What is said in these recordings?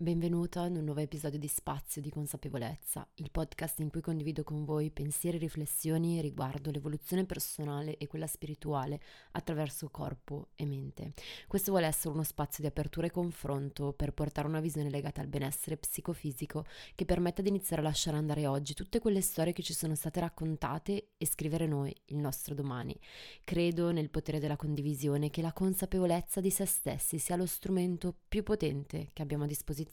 Benvenuto ad un nuovo episodio di Spazio di Consapevolezza, il podcast in cui condivido con voi pensieri e riflessioni riguardo l'evoluzione personale e quella spirituale attraverso corpo e mente. Questo vuole essere uno spazio di apertura e confronto per portare una visione legata al benessere psicofisico che permetta di iniziare a lasciare andare oggi tutte quelle storie che ci sono state raccontate e scrivere noi il nostro domani. Credo nel potere della condivisione che la consapevolezza di se stessi sia lo strumento più potente che abbiamo a disposizione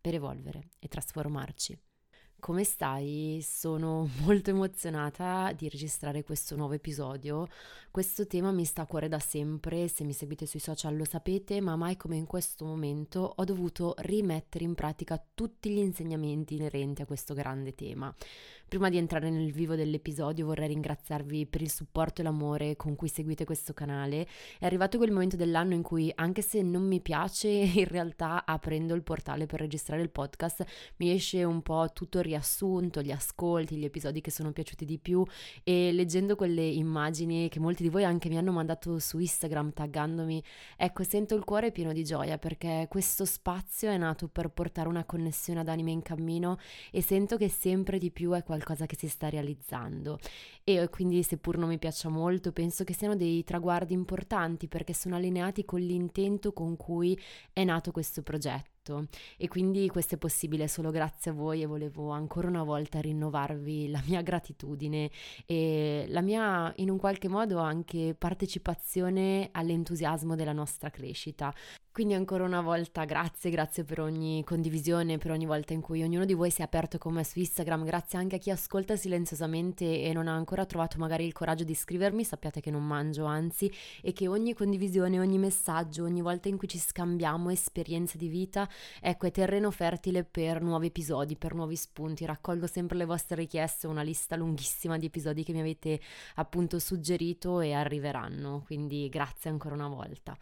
per evolvere e trasformarci. Come stai? Sono molto emozionata di registrare questo nuovo episodio. Questo tema mi sta a cuore da sempre, se mi seguite sui social lo sapete, ma mai come in questo momento ho dovuto rimettere in pratica tutti gli insegnamenti inerenti a questo grande tema. Prima di entrare nel vivo dell'episodio vorrei ringraziarvi per il supporto e l'amore con cui seguite questo canale. È arrivato quel momento dell'anno in cui, anche se non mi piace, in realtà aprendo il portale per registrare il podcast mi esce un po' tutto riassunto, gli ascolti, gli episodi che sono piaciuti di più. E leggendo quelle immagini che molti di voi anche mi hanno mandato su Instagram taggandomi, ecco, sento il cuore pieno di gioia perché questo spazio è nato per portare una connessione ad anime in cammino e sento che sempre di più è qualcosa che si sta realizzando. E quindi seppur non mi piaccia molto penso che siano dei traguardi importanti perché sono allineati con l'intento con cui è nato questo progetto e quindi questo è possibile solo grazie a voi e volevo ancora una volta rinnovarvi la mia gratitudine e la mia in un qualche modo anche partecipazione all'entusiasmo della nostra crescita. Quindi ancora una volta grazie, grazie per ogni condivisione, per ogni volta in cui ognuno di voi si è aperto con me su Instagram, grazie anche a chi ascolta silenziosamente e non ha ancora trovato magari il coraggio di scrivermi, sappiate che non mangio anzi e che ogni condivisione, ogni messaggio, ogni volta in cui ci scambiamo esperienze di vita, ecco è terreno fertile per nuovi episodi, per nuovi spunti, raccolgo sempre le vostre richieste, una lista lunghissima di episodi che mi avete appunto suggerito e arriveranno, quindi grazie ancora una volta.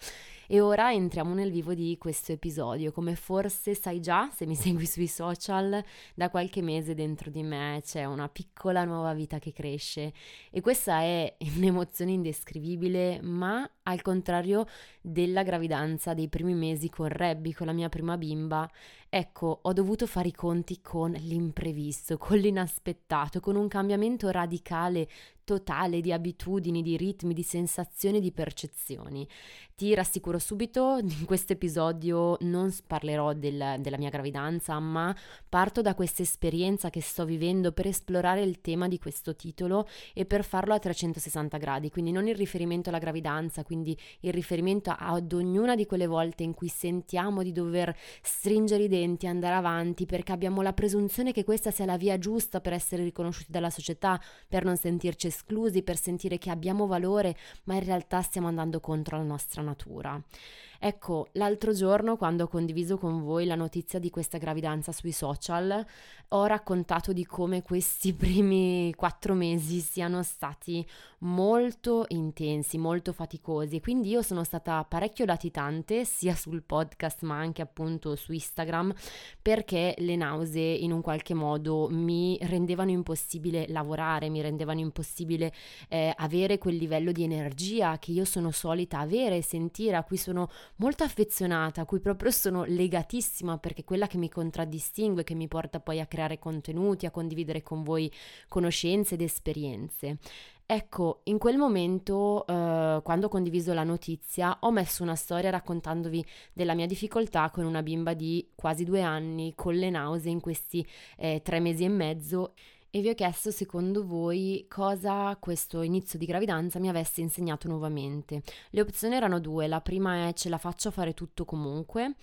E ora entriamo nel vivo di questo episodio. Come forse sai già, se mi segui sui social, da qualche mese dentro di me c'è una piccola nuova vita che cresce e questa è un'emozione indescrivibile, ma al contrario della gravidanza dei primi mesi con Rebby, con la mia prima bimba, ecco, ho dovuto fare i conti con l'imprevisto, con l'inaspettato, con un cambiamento radicale totale di abitudini, di ritmi, di sensazioni, di percezioni. Ti rassicuro subito, in questo episodio non parlerò del, della mia gravidanza, ma parto da questa esperienza che sto vivendo per esplorare il tema di questo titolo e per farlo a 360 gradi, quindi non il riferimento alla gravidanza, quindi il riferimento ad ognuna di quelle volte in cui sentiamo di dover stringere i denti, andare avanti, perché abbiamo la presunzione che questa sia la via giusta per essere riconosciuti dalla società, per non sentirci esclusi, per sentire che abbiamo valore, ma in realtà stiamo andando contro la nostra natura. Ecco, l'altro giorno quando ho condiviso con voi la notizia di questa gravidanza sui social, ho raccontato di come questi primi quattro mesi siano stati molto intensi, molto faticosi. Quindi io sono stata parecchio latitante sia sul podcast ma anche appunto su Instagram perché le nausee in un qualche modo mi rendevano impossibile lavorare, mi rendevano impossibile eh, avere quel livello di energia che io sono solita avere e sentire, a cui sono molto affezionata, a cui proprio sono legatissima perché è quella che mi contraddistingue, che mi porta poi a creare contenuti, a condividere con voi conoscenze ed esperienze. Ecco, in quel momento, eh, quando ho condiviso la notizia, ho messo una storia raccontandovi della mia difficoltà con una bimba di quasi due anni, con le nausee in questi eh, tre mesi e mezzo e vi ho chiesto secondo voi cosa questo inizio di gravidanza mi avesse insegnato nuovamente. Le opzioni erano due, la prima è ce la faccio fare tutto comunque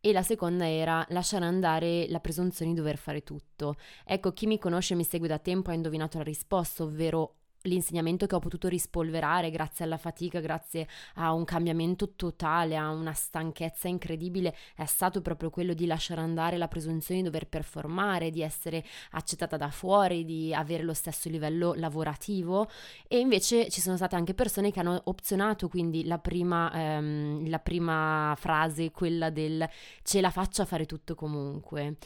e la seconda era lasciare andare la presunzione di dover fare tutto. Ecco, chi mi conosce e mi segue da tempo ha indovinato la risposta, ovvero l'insegnamento che ho potuto rispolverare grazie alla fatica, grazie a un cambiamento totale, a una stanchezza incredibile, è stato proprio quello di lasciare andare la presunzione di dover performare, di essere accettata da fuori, di avere lo stesso livello lavorativo. E invece ci sono state anche persone che hanno opzionato quindi la prima, ehm, la prima frase, quella del ce la faccio a fare tutto comunque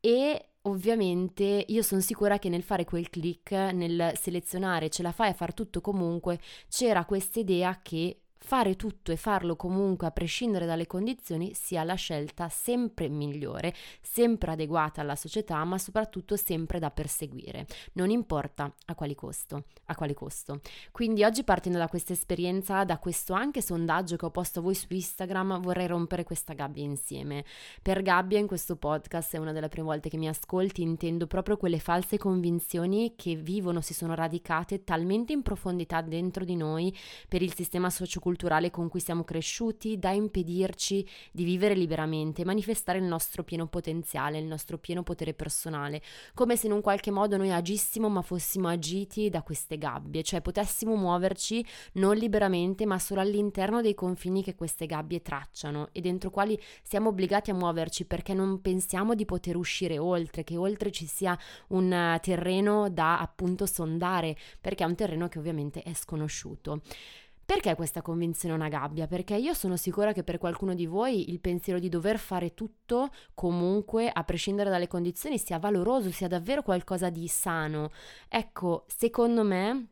e ovviamente io sono sicura che nel fare quel click, nel selezionare ce la fai a far tutto comunque, c'era questa idea che fare tutto e farlo comunque a prescindere dalle condizioni sia la scelta sempre migliore, sempre adeguata alla società, ma soprattutto sempre da perseguire. Non importa a quali costo, a quale costo. Quindi oggi partendo da questa esperienza, da questo anche sondaggio che ho posto a voi su Instagram, vorrei rompere questa gabbia insieme. Per gabbia in questo podcast è una delle prime volte che mi ascolti, intendo proprio quelle false convinzioni che vivono, si sono radicate talmente in profondità dentro di noi per il sistema socioculturale con cui siamo cresciuti da impedirci di vivere liberamente, manifestare il nostro pieno potenziale, il nostro pieno potere personale, come se in un qualche modo noi agissimo ma fossimo agiti da queste gabbie, cioè potessimo muoverci non liberamente ma solo all'interno dei confini che queste gabbie tracciano e dentro quali siamo obbligati a muoverci perché non pensiamo di poter uscire oltre, che oltre ci sia un terreno da appunto sondare, perché è un terreno che ovviamente è sconosciuto. Perché questa convinzione è una gabbia? Perché io sono sicura che per qualcuno di voi il pensiero di dover fare tutto comunque, a prescindere dalle condizioni, sia valoroso, sia davvero qualcosa di sano. Ecco, secondo me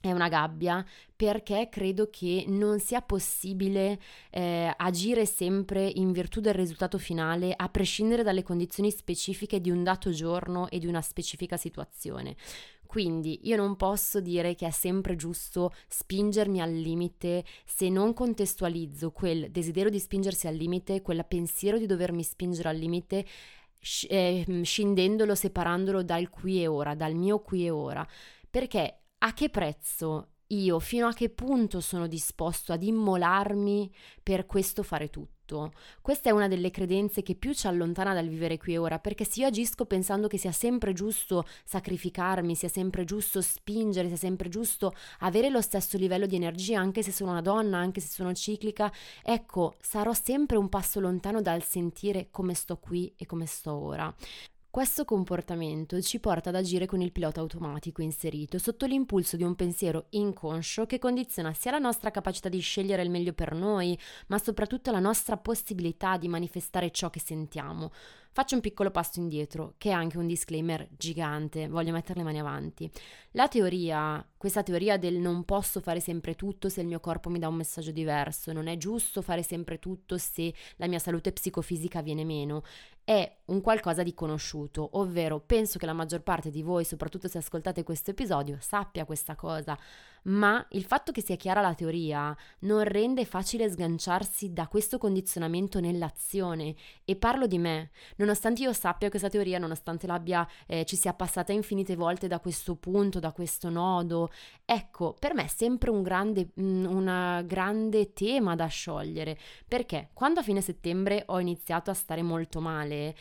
è una gabbia perché credo che non sia possibile eh, agire sempre in virtù del risultato finale a prescindere dalle condizioni specifiche di un dato giorno e di una specifica situazione. Quindi io non posso dire che è sempre giusto spingermi al limite se non contestualizzo quel desiderio di spingersi al limite, quel pensiero di dovermi spingere al limite eh, scindendolo, separandolo dal qui e ora, dal mio qui e ora. Perché a che prezzo io, fino a che punto sono disposto ad immolarmi per questo fare tutto? Tutto. Questa è una delle credenze che più ci allontana dal vivere qui e ora, perché se io agisco pensando che sia sempre giusto sacrificarmi, sia sempre giusto spingere, sia sempre giusto avere lo stesso livello di energia, anche se sono una donna, anche se sono ciclica, ecco, sarò sempre un passo lontano dal sentire come sto qui e come sto ora. Questo comportamento ci porta ad agire con il pilota automatico inserito sotto l'impulso di un pensiero inconscio che condiziona sia la nostra capacità di scegliere il meglio per noi, ma soprattutto la nostra possibilità di manifestare ciò che sentiamo. Faccio un piccolo passo indietro, che è anche un disclaimer gigante, voglio mettere le mani avanti. La teoria, questa teoria del non posso fare sempre tutto se il mio corpo mi dà un messaggio diverso, non è giusto fare sempre tutto se la mia salute psicofisica viene meno, è un qualcosa di conosciuto, ovvero penso che la maggior parte di voi, soprattutto se ascoltate questo episodio, sappia questa cosa, ma il fatto che sia chiara la teoria non rende facile sganciarsi da questo condizionamento nell'azione. E parlo di me, nonostante io sappia questa teoria, nonostante l'abbia eh, ci sia passata infinite volte da questo punto, da questo nodo, ecco, per me è sempre un grande, un grande tema da sciogliere, perché quando a fine settembre ho iniziato a stare molto male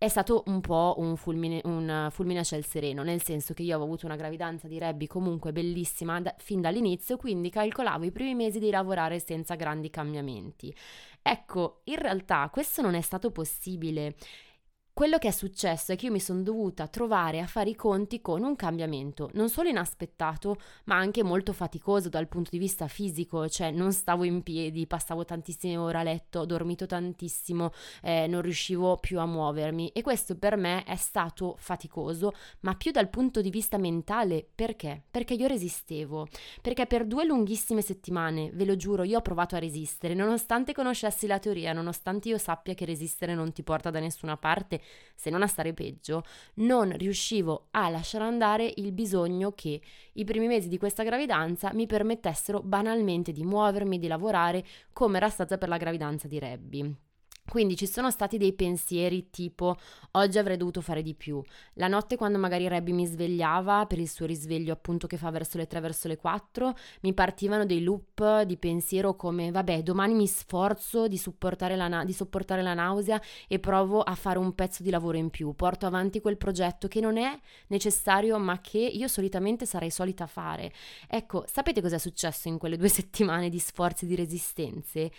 è stato un po' un fulmine, un fulmine a ciel sereno, nel senso che io avevo avuto una gravidanza di Rebby comunque bellissima da, fin dall'inizio, quindi calcolavo i primi mesi di lavorare senza grandi cambiamenti. Ecco, in realtà questo non è stato possibile quello che è successo è che io mi sono dovuta trovare a fare i conti con un cambiamento non solo inaspettato, ma anche molto faticoso dal punto di vista fisico, cioè non stavo in piedi, passavo tantissime ore a letto, ho dormito tantissimo, eh, non riuscivo più a muovermi e questo per me è stato faticoso, ma più dal punto di vista mentale, perché? Perché io resistevo, perché per due lunghissime settimane, ve lo giuro, io ho provato a resistere, nonostante conoscessi la teoria, nonostante io sappia che resistere non ti porta da nessuna parte, se non a stare peggio, non riuscivo a lasciare andare il bisogno che i primi mesi di questa gravidanza mi permettessero banalmente di muovermi, di lavorare come era stata per la gravidanza di Rebby. Quindi ci sono stati dei pensieri tipo oggi avrei dovuto fare di più. La notte quando magari Rebby mi svegliava per il suo risveglio appunto che fa verso le 3 verso le 4, mi partivano dei loop di pensiero come vabbè domani mi sforzo di, la na- di sopportare la nausea e provo a fare un pezzo di lavoro in più, porto avanti quel progetto che non è necessario ma che io solitamente sarei solita fare. Ecco, sapete cosa è successo in quelle due settimane di sforzi e di resistenze?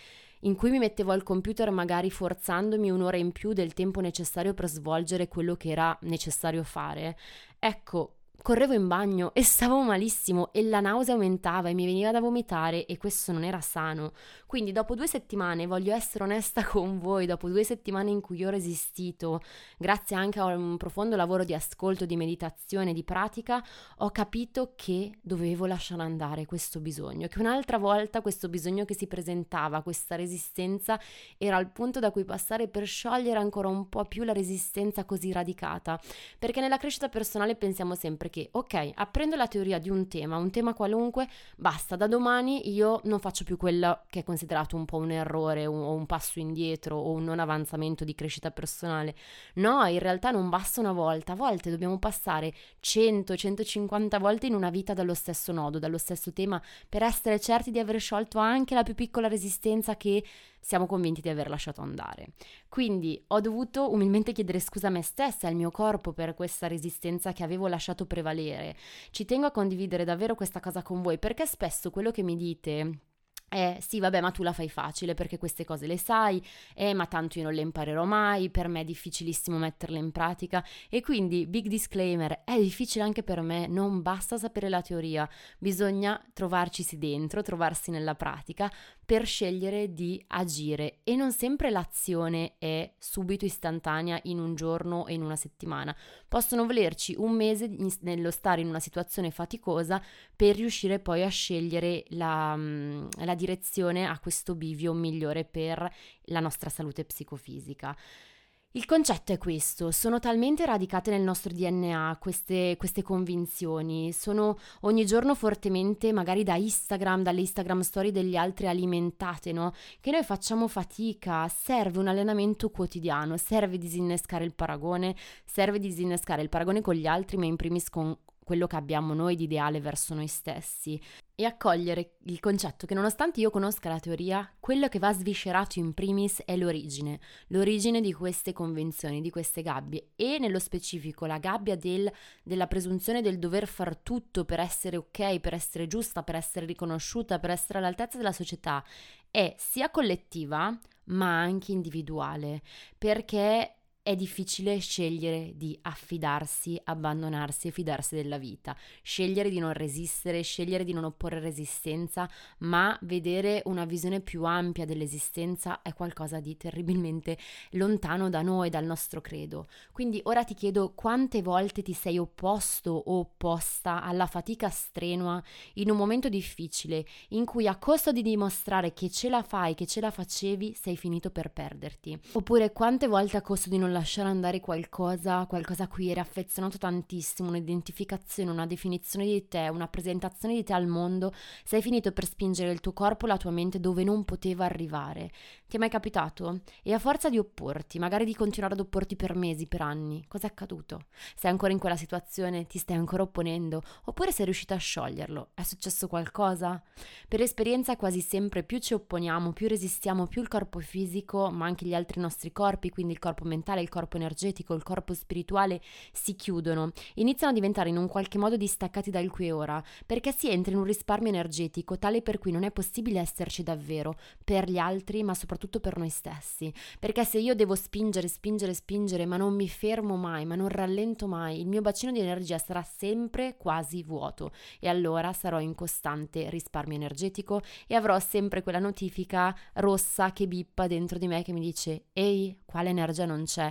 In cui mi mettevo al computer magari forzandomi un'ora in più del tempo necessario per svolgere quello che era necessario fare. Ecco, correvo in bagno e stavo malissimo e la nausea aumentava e mi veniva da vomitare e questo non era sano. Quindi dopo due settimane, voglio essere onesta con voi, dopo due settimane in cui ho resistito, grazie anche a un profondo lavoro di ascolto, di meditazione, di pratica, ho capito che dovevo lasciare andare questo bisogno, che un'altra volta questo bisogno che si presentava, questa resistenza, era il punto da cui passare per sciogliere ancora un po' più la resistenza così radicata. Perché nella crescita personale pensiamo sempre che, ok, apprendo la teoria di un tema, un tema qualunque, basta, da domani io non faccio più quello che è considerato un po' un errore o un, passo indietro o un non avanzamento di crescita personale. No, in realtà non basta una volta, a volte dobbiamo passare 100, 150 volte in una vita dallo stesso nodo, dallo stesso tema, per essere certi di aver sciolto anche la più piccola resistenza che siamo convinti di aver lasciato andare. Quindi ho dovuto umilmente chiedere scusa a me stessa e al mio corpo per questa resistenza che avevo lasciato prevalere. Ci tengo a condividere davvero questa cosa con voi perché spesso quello che mi dite eh sì, vabbè, ma tu la fai facile perché queste cose le sai, eh, ma tanto io non le imparerò mai, per me è difficilissimo metterle in pratica e quindi, big disclaimer, è difficile anche per me, non basta sapere la teoria, bisogna trovarcisi dentro, trovarsi nella pratica per scegliere di agire e non sempre l'azione è subito istantanea in un giorno e in una settimana. Possono volerci un mese nello stare in una situazione faticosa per riuscire poi a scegliere la, la direzione a questo bivio migliore per la nostra salute psicofisica. Il concetto è questo, sono talmente radicate nel nostro DNA queste, queste, convinzioni, sono ogni giorno fortemente, magari da Instagram, dalle Instagram story degli altri alimentate, no? Che noi facciamo fatica, serve un allenamento quotidiano, serve disinnescare il paragone, serve disinnescare il paragone con gli altri, ma in primis con quello che abbiamo noi di ideale verso noi stessi e accogliere il concetto che nonostante io conosca la teoria, quello che va sviscerato in primis è l'origine, l'origine di queste convenzioni, di queste gabbie e nello specifico la gabbia del, della presunzione del dover far tutto per essere ok, per essere giusta, per essere riconosciuta, per essere all'altezza della società è sia collettiva ma anche individuale perché è difficile scegliere di affidarsi, abbandonarsi e fidarsi della vita, scegliere di non resistere, scegliere di non opporre resistenza, ma vedere una visione più ampia dell'esistenza è qualcosa di terribilmente lontano da noi, dal nostro credo. Quindi ora ti chiedo quante volte ti sei opposto o opposta alla fatica strenua in un momento difficile in cui a costo di dimostrare che ce la fai, che ce la facevi, sei finito per perderti. Oppure quante volte a costo di non lasciare andare qualcosa, qualcosa a cui eri affezionato tantissimo, un'identificazione, una definizione di te, una presentazione di te al mondo, sei finito per spingere il tuo corpo, la tua mente dove non poteva arrivare. Ti è mai capitato? E a forza di opporti, magari di continuare ad opporti per mesi, per anni, cosa è accaduto? Sei ancora in quella situazione? Ti stai ancora opponendo? Oppure sei riuscita a scioglierlo? È successo qualcosa? Per esperienza quasi sempre più ci opponiamo, più resistiamo, più il corpo fisico, ma anche gli altri nostri corpi, quindi il corpo mentale, il corpo energetico, il corpo spirituale, si chiudono, iniziano a diventare in un qualche modo distaccati dal qui e ora, perché si entra in un risparmio energetico tale per cui non è possibile esserci davvero, per gli altri, ma soprattutto per noi stessi, perché se io devo spingere, spingere, spingere, ma non mi fermo mai, ma non rallento mai, il mio bacino di energia sarà sempre quasi vuoto e allora sarò in costante risparmio energetico e avrò sempre quella notifica rossa che bippa dentro di me che mi dice ehi, quale energia non c'è?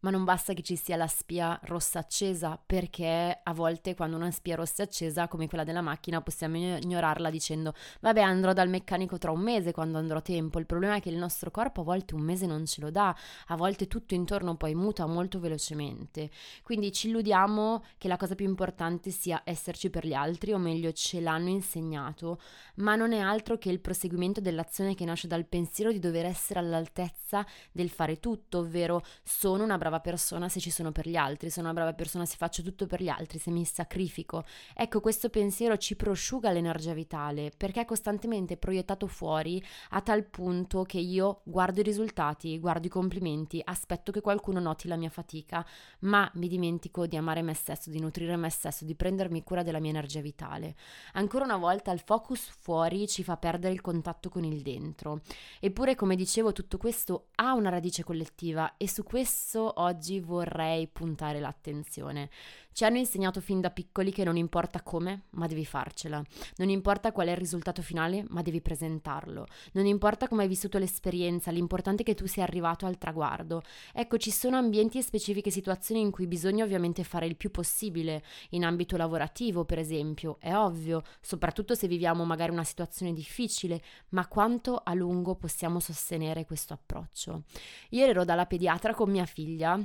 ma non basta che ci sia la spia rossa accesa, perché a volte quando una spia rossa è accesa, come quella della macchina, possiamo ignorarla dicendo vabbè andrò dal meccanico tra un mese quando andrò a tempo. Il problema è che il nostro corpo a volte un mese non ce lo dà, a volte tutto intorno poi muta molto velocemente. Quindi ci illudiamo che la cosa più importante sia esserci per gli altri, o meglio ce l'hanno insegnato, ma non è altro che il proseguimento dell'azione che nasce dal pensiero di dover essere all'altezza del fare tutto, ovvero sono una brava brava persona se ci sono per gli altri, sono una brava persona se faccio tutto per gli altri, se mi sacrifico. Ecco, questo pensiero ci prosciuga l'energia vitale perché è costantemente proiettato fuori a tal punto che io guardo i risultati, guardo i complimenti, aspetto che qualcuno noti la mia fatica, ma mi dimentico di amare me stesso, di nutrire me stesso, di prendermi cura della mia energia vitale. Ancora una volta il focus fuori ci fa perdere il contatto con il dentro. Eppure, come dicevo, tutto questo ha una radice collettiva e su questo oggi vorrei puntare l'attenzione. Ci hanno insegnato fin da piccoli che non importa come, ma devi farcela. Non importa qual è il risultato finale, ma devi presentarlo. Non importa come hai vissuto l'esperienza, l'importante è che tu sia arrivato al traguardo. Ecco, ci sono ambienti e specifiche situazioni in cui bisogna ovviamente fare il più possibile, in ambito lavorativo, per esempio, è ovvio, soprattutto se viviamo magari una situazione difficile, ma quanto a lungo possiamo sostenere questo approccio? Ieri ero dalla pediatra con mia figlia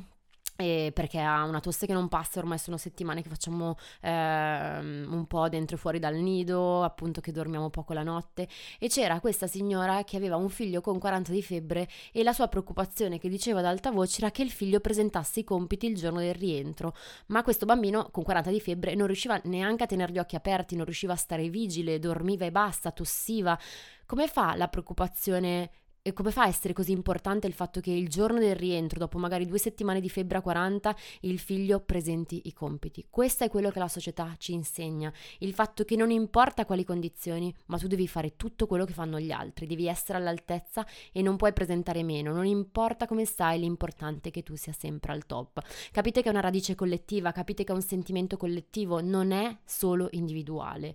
e perché ha una tosse che non passa, ormai sono settimane che facciamo ehm, un po' dentro e fuori dal nido, appunto che dormiamo poco la notte e c'era questa signora che aveva un figlio con 40 di febbre e la sua preoccupazione che diceva ad alta voce era che il figlio presentasse i compiti il giorno del rientro, ma questo bambino con 40 di febbre non riusciva neanche a tenere gli occhi aperti, non riusciva a stare vigile, dormiva e basta, tossiva. Come fa la preoccupazione e come fa a essere così importante il fatto che il giorno del rientro, dopo magari due settimane di febbre a 40, il figlio presenti i compiti? Questo è quello che la società ci insegna, il fatto che non importa quali condizioni, ma tu devi fare tutto quello che fanno gli altri, devi essere all'altezza e non puoi presentare meno, non importa come stai, l'importante è che tu sia sempre al top. Capite che è una radice collettiva, capite che è un sentimento collettivo, non è solo individuale.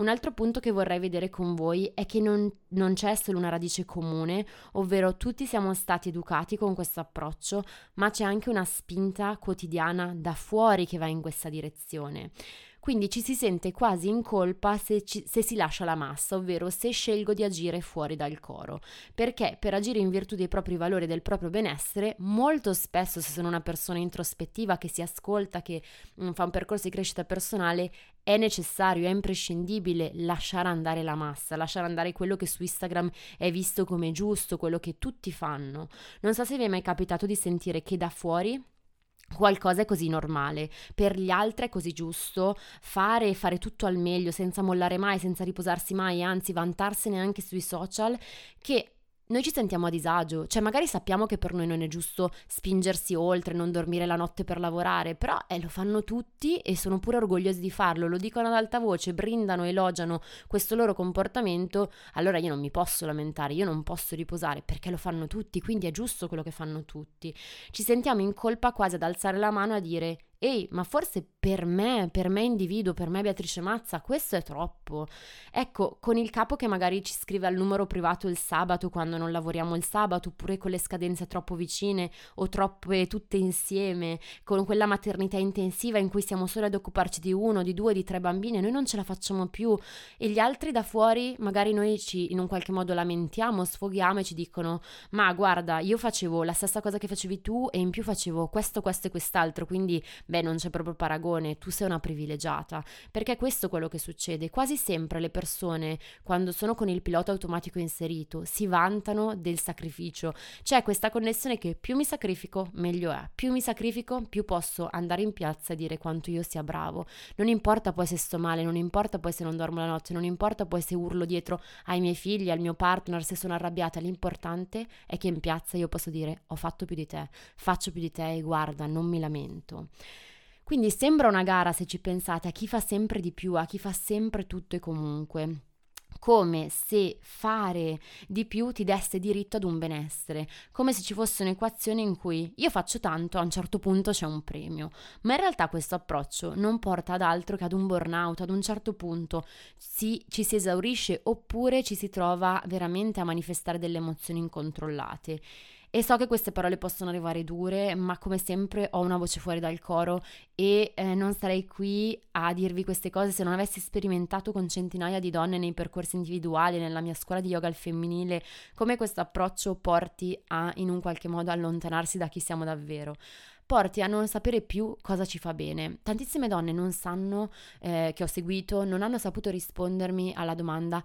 Un altro punto che vorrei vedere con voi è che non, non c'è solo una radice comune, ovvero tutti siamo stati educati con questo approccio, ma c'è anche una spinta quotidiana da fuori che va in questa direzione. Quindi ci si sente quasi in colpa se, ci, se, si lascia la massa, ovvero se scelgo di agire fuori dal coro. Perché per agire in virtù dei propri valori e del proprio benessere, molto spesso se sono una persona introspettiva che si ascolta, che mh, mm, fa un percorso di crescita personale, è necessario, è imprescindibile lasciare andare la massa, lasciare andare quello che su Instagram è visto come giusto, quello che tutti fanno. Non so se vi è mai capitato di sentire che da fuori qualcosa è così normale, per gli altri è così giusto fare e fare tutto al meglio senza mollare mai, senza riposarsi mai, anzi vantarsene anche sui social, che noi ci sentiamo a disagio, cioè magari sappiamo che per noi non è giusto spingersi oltre, non dormire la notte per lavorare, però eh, lo fanno tutti e sono pure orgogliosi di farlo, lo dicono ad alta voce, brindano, elogiano questo loro comportamento, allora io non mi posso lamentare, io non posso riposare perché lo fanno tutti, quindi è giusto quello che fanno tutti. Ci sentiamo in colpa quasi ad alzare la mano a dire ehi, ma forse per me, per me individuo, per me Beatrice Mazza, questo è troppo. Ecco, con il capo che magari ci scrive al numero privato il sabato quando non lavoriamo il sabato, oppure con le scadenze troppo vicine o troppe tutte insieme, con quella maternità intensiva in cui siamo solo ad occuparci di uno, di due, di tre bambini, noi non ce la facciamo più e gli altri da fuori magari noi ci in un qualche modo lamentiamo, sfoghiamo e ci dicono "Ma guarda, io facevo la stessa cosa che facevi tu e in più facevo questo, questo e quest'altro, quindi beh, non c'è proprio paragone, tu sei una privilegiata, perché questo è quello che succede. Quasi sempre le persone, quando sono con il pilota automatico inserito, si vantano del sacrificio. C'è questa connessione che più mi sacrifico, meglio è. Più mi sacrifico, più posso andare in piazza e dire quanto io sia bravo. Non importa poi se sto male, non importa poi se non dormo la notte, non importa poi se urlo dietro ai miei figli, al mio partner, se sono arrabbiata. L'importante è che in piazza io posso dire ho fatto più di te, faccio più di te e guarda, non mi lamento. Quindi sembra una gara se ci pensate a chi fa sempre di più, a chi fa sempre tutto e comunque. Come se fare di più ti desse diritto ad un benessere, come se ci fosse un'equazione in cui io faccio tanto, a un certo punto c'è un premio, ma in realtà questo approccio non porta ad altro che ad un burnout, ad un certo punto. Si, ci si esaurisce oppure ci si trova veramente a manifestare delle emozioni incontrollate. E so che queste parole possono arrivare dure, ma come sempre ho una voce fuori dal coro e eh, non sarei qui a dirvi queste cose se non avessi sperimentato con centinaia di donne nei percorsi individuali, nella mia scuola di yoga al femminile, come questo approccio porti a in un qualche modo allontanarsi da chi siamo davvero porti a non sapere più cosa ci fa bene. Tantissime donne non sanno, eh, che ho seguito, non hanno saputo rispondermi alla domanda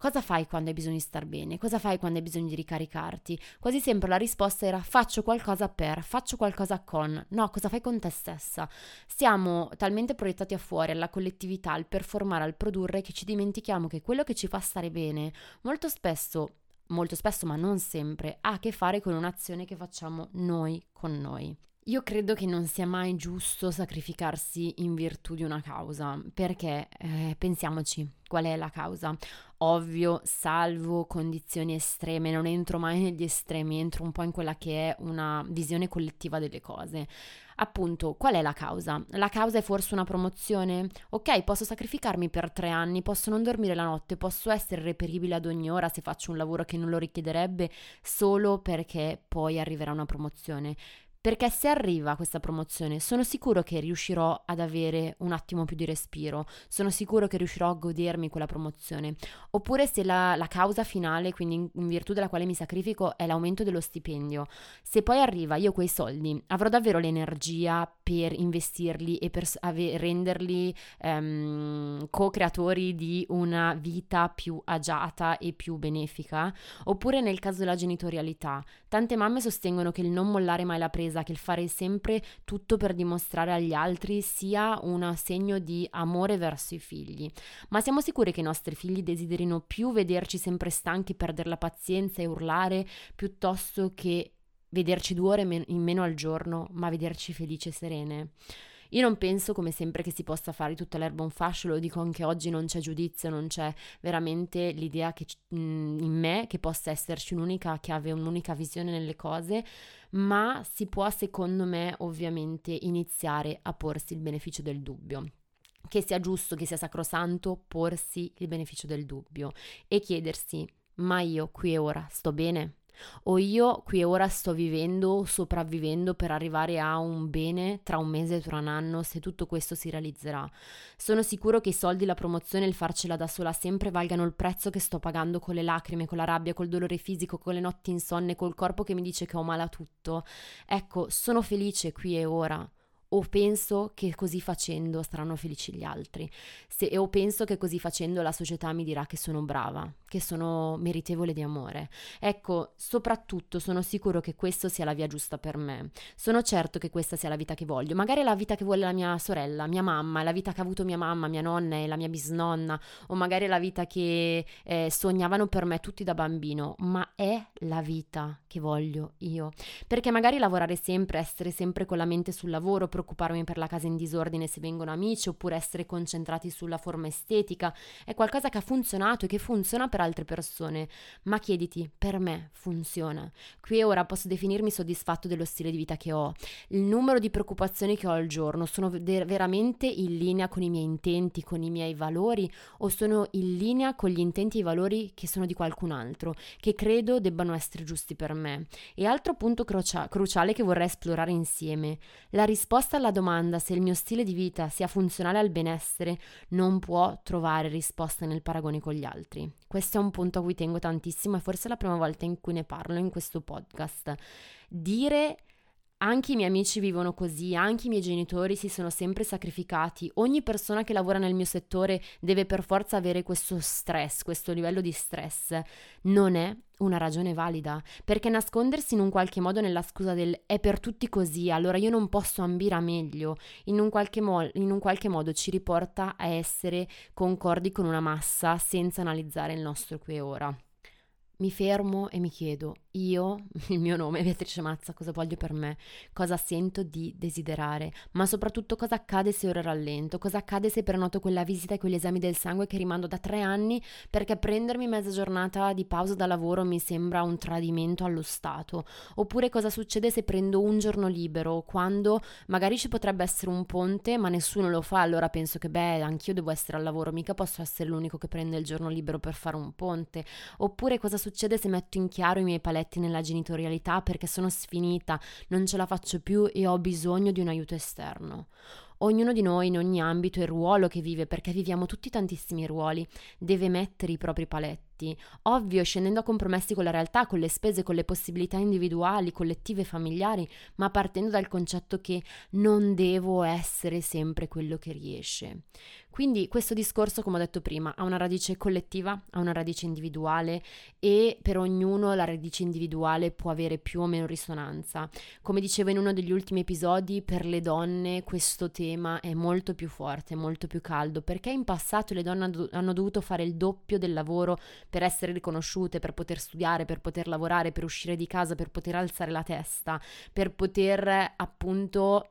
Cosa fai quando hai bisogno di star bene? Cosa fai quando hai bisogno di ricaricarti? Quasi sempre la risposta era faccio qualcosa per, faccio qualcosa con. No, cosa fai con te stessa? Siamo talmente proiettati a fuori, alla collettività, al performare, al produrre, che ci dimentichiamo che quello che ci fa stare bene molto spesso molto spesso, ma non sempre, ha a che fare con un'azione che facciamo noi con noi. Io credo che non sia mai giusto sacrificarsi in virtù di una causa, perché eh, pensiamoci, qual è la causa? Ovvio, salvo condizioni estreme, non entro mai negli estremi, entro un po' in quella che è una visione collettiva delle cose. Appunto, qual è la causa? La causa è forse una promozione? Ok, posso sacrificarmi per tre anni, posso non dormire la notte, posso essere reperibile ad ogni ora se faccio un lavoro che non lo richiederebbe solo perché poi arriverà una promozione. Perché se arriva questa promozione sono sicuro che riuscirò ad avere un attimo più di respiro, sono sicuro che riuscirò a godermi quella promozione. Oppure se la, la causa finale, quindi in, in, virtù della quale mi sacrifico, è l'aumento dello stipendio, se poi arriva io quei soldi, avrò davvero l'energia per investirli e per ave- renderli um, co-creatori di una vita più agiata e più benefica? Oppure nel caso della genitorialità, tante mamme sostengono che il non mollare mai la presa attesa che il fare sempre tutto per dimostrare agli altri sia un segno di amore verso i figli. Ma siamo sicuri che i nostri figli desiderino più vederci sempre stanchi, perdere la pazienza e urlare, piuttosto che vederci due ore in meno al giorno, ma vederci felici e serene? Io non penso come sempre che si possa fare tutta l'erba un fascio, lo dico anche oggi, non c'è giudizio, non c'è veramente l'idea che in me che possa esserci un'unica chiave, un'unica visione nelle cose, ma si può secondo me ovviamente iniziare a porsi il beneficio del dubbio che sia giusto, che sia sacrosanto, porsi il beneficio del dubbio e chiedersi, ma io qui e ora sto bene? O io qui e ora sto vivendo, sopravvivendo per arrivare a un bene tra un mese e tra un anno se tutto questo si realizzerà. Sono sicuro che i soldi, la promozione e il farcela da sola sempre valgano il prezzo che sto pagando con le lacrime, con la rabbia, col dolore fisico, con le notti insonne, col corpo che mi dice che ho male a tutto. Ecco, sono felice qui e ora o penso che così facendo saranno felici gli altri, Se, o penso che così facendo la società mi dirà che sono brava, che sono meritevole di amore. Ecco, soprattutto sono sicuro che questa sia la via giusta per me. Sono certo che questa sia la vita che voglio. Magari è la vita che vuole la mia sorella, mia mamma, è la vita che ha avuto mia mamma, mia nonna e la mia bisnonna, o magari è la vita che eh, sognavano per me tutti da bambino, ma è la vita che voglio io. Perché magari lavorare sempre, essere sempre con la mente sul lavoro, preoccuparmi per la casa in disordine se vengono amici oppure essere concentrati sulla forma estetica. È qualcosa che ha funzionato e che funziona per altre persone, ma chiediti, per me funziona. Qui e ora posso definirmi soddisfatto dello stile di vita che ho. Il numero di preoccupazioni che ho al giorno sono de- veramente in linea con i miei intenti, con i miei valori o sono in linea con gli intenti e i valori che sono di qualcun altro, che credo debbano essere giusti per me. E altro punto crucia- cruciale che vorrei esplorare insieme, la risposta risposta alla domanda se il mio stile di vita sia funzionale al benessere non può trovare risposta nel paragone con gli altri. Questo è un punto a cui tengo tantissimo e forse è la prima volta in cui ne parlo in questo podcast. Dire anche i miei amici vivono così, anche i miei genitori si sono sempre sacrificati. Ogni persona che lavora nel mio settore deve per forza avere questo stress, questo livello di stress. Non è una ragione valida, perché nascondersi in un qualche modo nella scusa del è per tutti così, allora io non posso ambire a meglio, in un qualche, mo- in un qualche modo ci riporta a essere concordi con una massa senza analizzare il nostro qui e ora. Mi fermo e mi chiedo, io, il mio nome, Beatrice Mazza, cosa voglio per me, cosa sento di desiderare, ma soprattutto cosa accade se ora rallento, cosa accade se prenoto quella visita e quegli esami del sangue che rimando da tre anni? Perché prendermi mezza giornata di pausa da lavoro mi sembra un tradimento allo Stato, oppure cosa succede se prendo un giorno libero, quando magari ci potrebbe essere un ponte ma nessuno lo fa, allora penso che beh, anch'io devo essere al lavoro, mica posso essere l'unico che prende il giorno libero per fare un ponte, oppure cosa succede succede se metto in chiaro i miei paletti nella genitorialità perché sono sfinita, non ce la faccio più e ho bisogno di un aiuto esterno. Ognuno di noi in ogni ambito e ruolo che vive, perché viviamo tutti tantissimi ruoli, deve mettere i propri paletti fatti, ovvio scendendo a compromessi con la realtà, con le spese, con le possibilità individuali, collettive familiari, ma partendo dal concetto che non devo essere sempre quello che riesce. Quindi questo discorso, come ho detto prima, ha una radice collettiva, ha una radice individuale e per ognuno la radice individuale può avere più o meno risonanza. Come dicevo in uno degli ultimi episodi, per le donne questo tema è molto più forte, molto più caldo, perché in passato le donne hanno dovuto fare il doppio del lavoro per essere riconosciute, per poter studiare, per poter lavorare, per uscire di casa, per poter alzare la testa, per poter appunto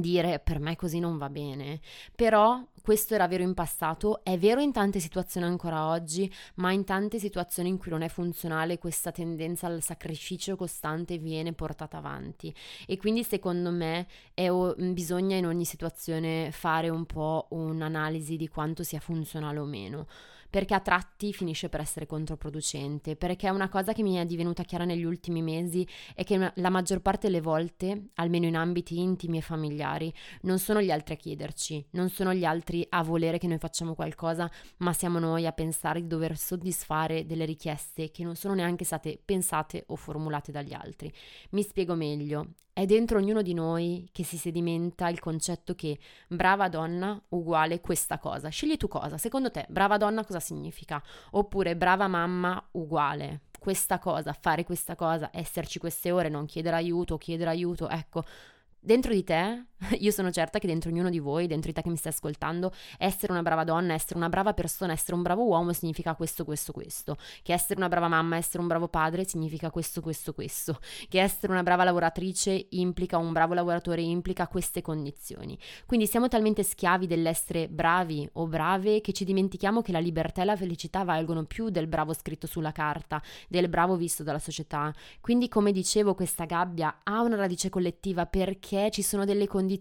dire per me così non va bene, però questo era vero in passato, è vero in tante situazioni ancora oggi, ma in tante situazioni in cui non è funzionale questa tendenza al sacrificio costante viene portata avanti. E quindi secondo me è, bisogna in ogni situazione fare un po' un'analisi di quanto sia funzionale o meno perché a tratti finisce per essere controproducente, perché una cosa che mi è divenuta chiara negli ultimi mesi è che la maggior parte delle volte, almeno in ambiti intimi e familiari, non sono gli altri a chiederci, non sono gli altri a volere che noi facciamo qualcosa, ma siamo noi a pensare di dover soddisfare delle richieste che non sono neanche state pensate o formulate dagli altri. Mi spiego meglio. È dentro ognuno di noi che si sedimenta il concetto che brava donna uguale questa cosa. Scegli tu cosa. Secondo te, brava donna cosa significa? Oppure brava mamma uguale questa cosa, fare questa cosa, esserci queste ore, non chiedere aiuto, chiedere aiuto. Ecco, dentro di te, io sono certa che dentro ognuno di voi, dentro te che mi stai ascoltando, essere una brava donna, essere una brava persona, essere un bravo uomo significa questo, questo, questo. Che essere una brava mamma, essere un bravo padre significa questo, questo, questo. Che essere una brava lavoratrice implica un bravo lavoratore, implica queste condizioni. Quindi siamo talmente schiavi dell'essere bravi o brave che ci dimentichiamo che la libertà e la felicità valgono più del bravo scritto sulla carta, del bravo visto dalla società. Quindi, come dicevo, questa gabbia ha una radice collettiva perché ci sono delle condizioni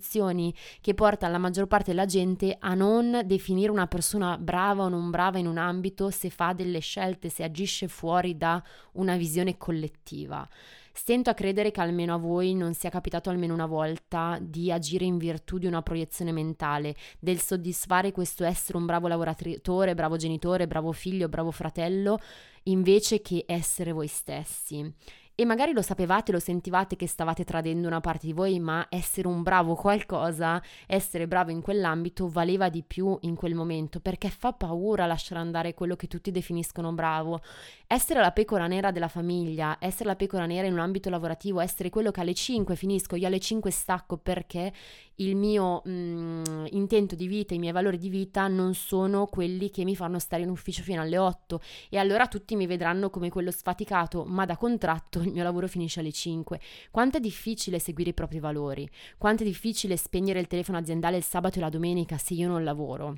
che portano la maggior parte della gente a non definire una persona brava o non brava in un ambito se fa delle scelte, se agisce fuori da una visione collettiva. Stento a credere che almeno a voi non sia capitato almeno una volta di agire in virtù di una proiezione mentale, del soddisfare questo essere un bravo lavoratore, bravo genitore, bravo figlio, bravo fratello, invece che essere voi stessi e magari lo sapevate, lo sentivate che stavate tradendo una parte di voi, ma essere un bravo qualcosa, essere bravo in quell'ambito valeva di più in quel momento, perché fa paura lasciare andare quello che tutti definiscono bravo. Essere la pecora nera della famiglia, essere la pecora nera in un ambito lavorativo, essere quello che alle 5 finisco, io alle 5 stacco perché il mio mh, mm, intento di vita, i miei valori di vita non sono quelli che mi fanno stare in ufficio fino alle 8 e allora tutti mi vedranno come quello sfaticato, ma da contratto il mio lavoro finisce alle 5. Quanto è difficile seguire i propri valori, quanto è difficile spegnere il telefono aziendale il sabato e la domenica se io non lavoro.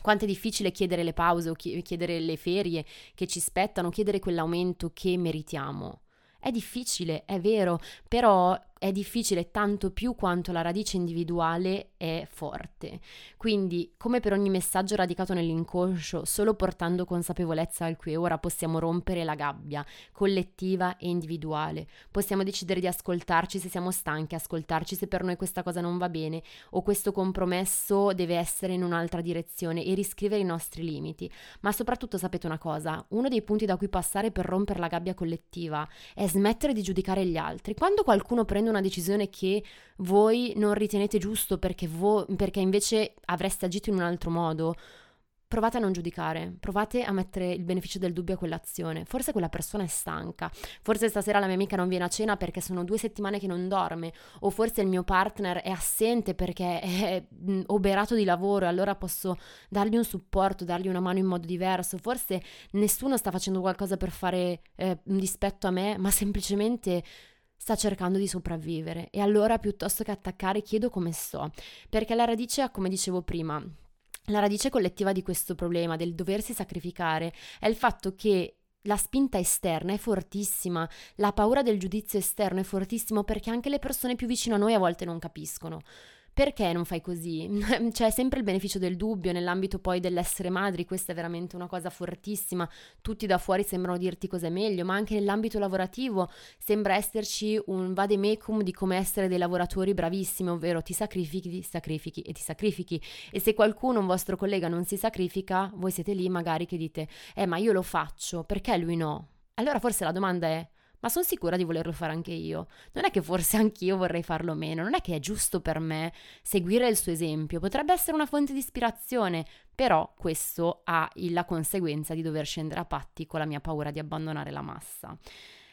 Quanto è difficile chiedere le pause o chiedere le ferie che ci spettano, chiedere quell'aumento che meritiamo. È difficile, è vero, però è difficile tanto più quanto la radice individuale è forte. Quindi, come per ogni messaggio radicato nell'inconscio, solo portando consapevolezza al qui e ora possiamo rompere la gabbia collettiva e individuale. Possiamo decidere di ascoltarci se siamo stanchi, ascoltarci se per noi questa cosa non va bene o questo compromesso deve essere in un'altra direzione e riscrivere i nostri limiti. Ma soprattutto sapete una cosa, uno dei punti da cui passare per rompere la gabbia collettiva è smettere di giudicare gli altri. Quando qualcuno prende una decisione che voi non ritenete giusto perché, voi, perché invece avreste agito in un altro modo, provate a non giudicare, provate a mettere il beneficio del dubbio a quell'azione. Forse quella persona è stanca, forse stasera la mia amica non viene a cena perché sono due settimane che non dorme, o forse il mio partner è assente perché è oberato di lavoro e allora posso dargli un supporto, dargli una mano in modo diverso. Forse nessuno sta facendo qualcosa per fare eh, un dispetto a me, ma semplicemente sta cercando di sopravvivere. E allora piuttosto che attaccare chiedo come sto, perché la radice, come dicevo prima, la radice collettiva di questo problema, del doversi sacrificare, è il fatto che la spinta esterna è fortissima, la paura del giudizio esterno è fortissimo perché anche le persone più vicine a noi a volte non capiscono perché non fai così? C'è sempre il beneficio del dubbio nell'ambito poi dell'essere madri, questa è veramente una cosa fortissima, tutti da fuori sembrano dirti cos'è meglio, ma anche nell'ambito lavorativo sembra esserci un vademecum di come essere dei lavoratori bravissimi, ovvero ti sacrifichi, ti sacrifichi e ti sacrifichi e se qualcuno, un vostro collega non si sacrifica, voi siete lì magari che dite, eh ma io lo faccio, perché lui no? Allora forse la domanda è, ma sono sicura di volerlo fare anche io. Non è che forse anch'io vorrei farlo meno, non è che è giusto per me seguire il suo esempio, potrebbe essere una fonte di ispirazione, però questo ha la conseguenza di dover scendere a patti con la mia paura di abbandonare la massa.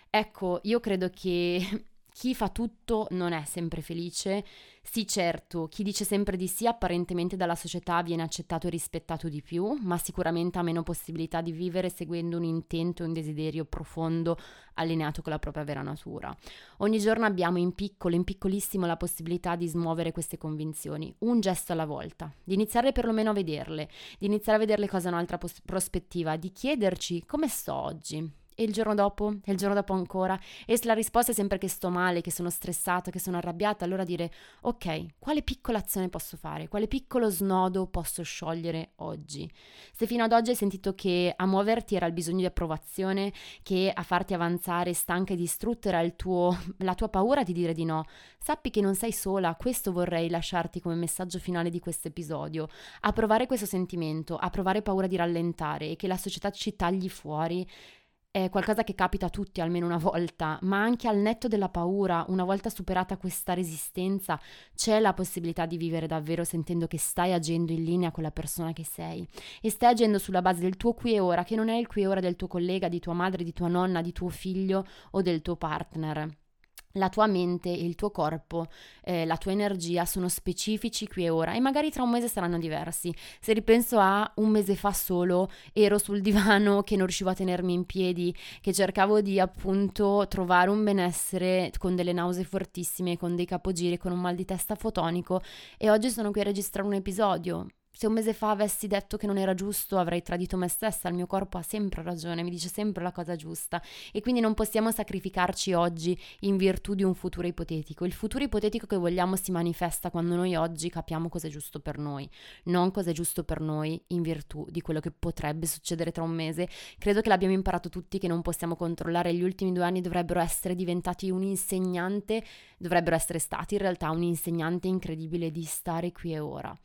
Ecco, io credo che Chi fa tutto non è sempre felice. Sì, certo, chi dice sempre di sì apparentemente dalla società viene accettato e rispettato di più, ma sicuramente ha meno possibilità di vivere seguendo un intento e un desiderio profondo allineato con la propria vera natura. Ogni giorno abbiamo in piccolo, in piccolissimo la possibilità di smuovere queste convinzioni, un gesto alla volta, di iniziare perlomeno a vederle, di iniziare a vederle cosa un'altra pos- prospettiva, di chiederci come sto oggi, e il giorno dopo, e il giorno dopo ancora. E se la risposta è sempre che sto male, che sono stressata, che sono arrabbiata, allora dire ok, quale piccola azione posso fare? Quale piccolo snodo posso sciogliere oggi? Se fino ad oggi hai sentito che a muoverti era il bisogno di approvazione, che a farti avanzare stanca e distrutta era tuo, la tua paura di dire di no, sappi che non sei sola, questo vorrei lasciarti come messaggio finale di questo episodio. A provare questo sentimento, a provare paura di rallentare e che la società ci tagli fuori è qualcosa che capita a tutti almeno una volta, ma anche al netto della paura, una volta superata questa resistenza, c'è la possibilità di vivere davvero sentendo che stai agendo in linea con la persona che sei. E stai agendo sulla base del tuo qui e ora, che non è il qui e ora del tuo collega, di tua madre, di tua nonna, di tuo figlio o del tuo partner la tua mente, il tuo corpo, eh, la tua energia sono specifici qui e ora e magari tra un mese saranno diversi. Se ripenso a un mese fa solo, ero sul divano che non riuscivo a tenermi in piedi, che cercavo di appunto trovare un benessere con delle nausee fortissime, con dei capogiri, con un mal di testa fotonico e oggi sono qui a registrare un episodio se un mese fa avessi detto che non era giusto, avrei tradito me stessa. Il mio corpo ha sempre ragione, mi dice sempre la cosa giusta. E quindi non possiamo sacrificarci oggi in virtù di un futuro ipotetico. Il futuro ipotetico che vogliamo si manifesta quando noi oggi capiamo cosa è giusto per noi, non cosa è giusto per noi in virtù di quello che potrebbe succedere tra un mese. Credo che l'abbiamo imparato tutti che non possiamo controllare. Gli ultimi due anni dovrebbero essere diventati un insegnante, dovrebbero essere stati in realtà un insegnante incredibile di stare qui e ora.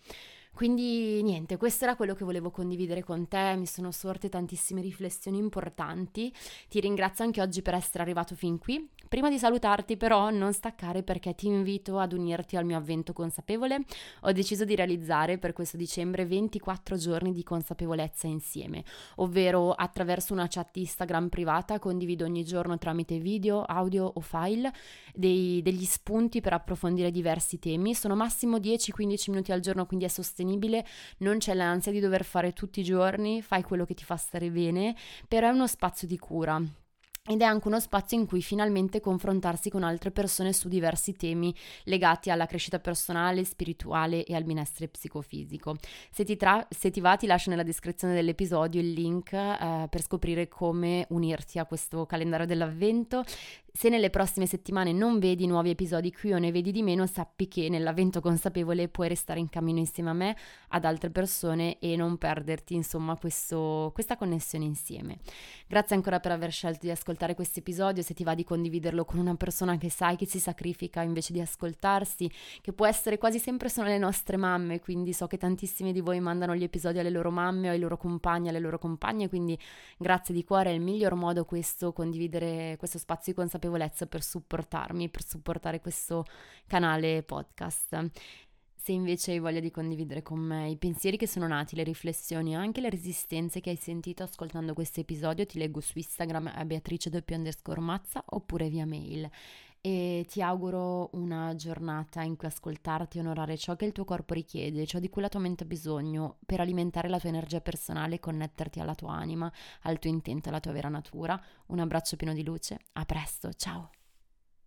Quindi niente, questo era quello che volevo condividere con te, mi sono sorte tantissime riflessioni importanti, ti ringrazio anche oggi per essere arrivato fin qui. Prima di salutarti però non staccare perché ti invito ad unirti al mio avvento consapevole. Ho deciso di realizzare per questo dicembre 24 giorni di consapevolezza insieme, ovvero attraverso una chat Instagram privata condivido ogni giorno tramite video, audio o file dei, degli spunti per approfondire diversi temi. Sono massimo 10-15 minuti al giorno, quindi è sostenibile sostenibile, non c'è l'ansia di dover fare tutti i giorni, fai quello che ti fa stare bene, però è uno spazio di cura ed è anche uno spazio in cui finalmente confrontarsi con altre persone su diversi temi legati alla crescita personale, spirituale e al benessere psicofisico. Se ti, tra- se ti va ti lascio nella descrizione dell'episodio il link eh, per scoprire come unirti a questo calendario dell'avvento. Se nelle prossime settimane non vedi nuovi episodi qui o ne vedi di meno, sappi che nell'avvento consapevole puoi restare in cammino insieme a me, ad altre persone e non perderti insomma questo, questa connessione insieme. Grazie ancora per aver scelto di ascoltare questo episodio, se ti va di condividerlo con una persona che sai che si sacrifica invece di ascoltarsi, che può essere quasi sempre sono le nostre mamme, quindi so che tantissimi di voi mandano gli episodi alle loro mamme o ai loro compagni, alle loro compagne, quindi grazie di cuore, è il miglior modo questo, condividere questo spazio di consapevolezza consapevolezza per supportarmi, per supportare questo canale podcast. Se invece hai voglia di condividere con me i pensieri che sono nati, le riflessioni, anche le resistenze che hai sentito ascoltando questo episodio, ti leggo su Instagram a Beatrice Mazza oppure via mail e ti auguro una giornata in cui ascoltarti e onorare ciò che il tuo corpo richiede, ciò di cui la tua mente ha bisogno per alimentare la tua energia personale e connetterti alla tua anima, al tuo intento, alla tua vera natura. Un abbraccio pieno di luce, a presto, ciao!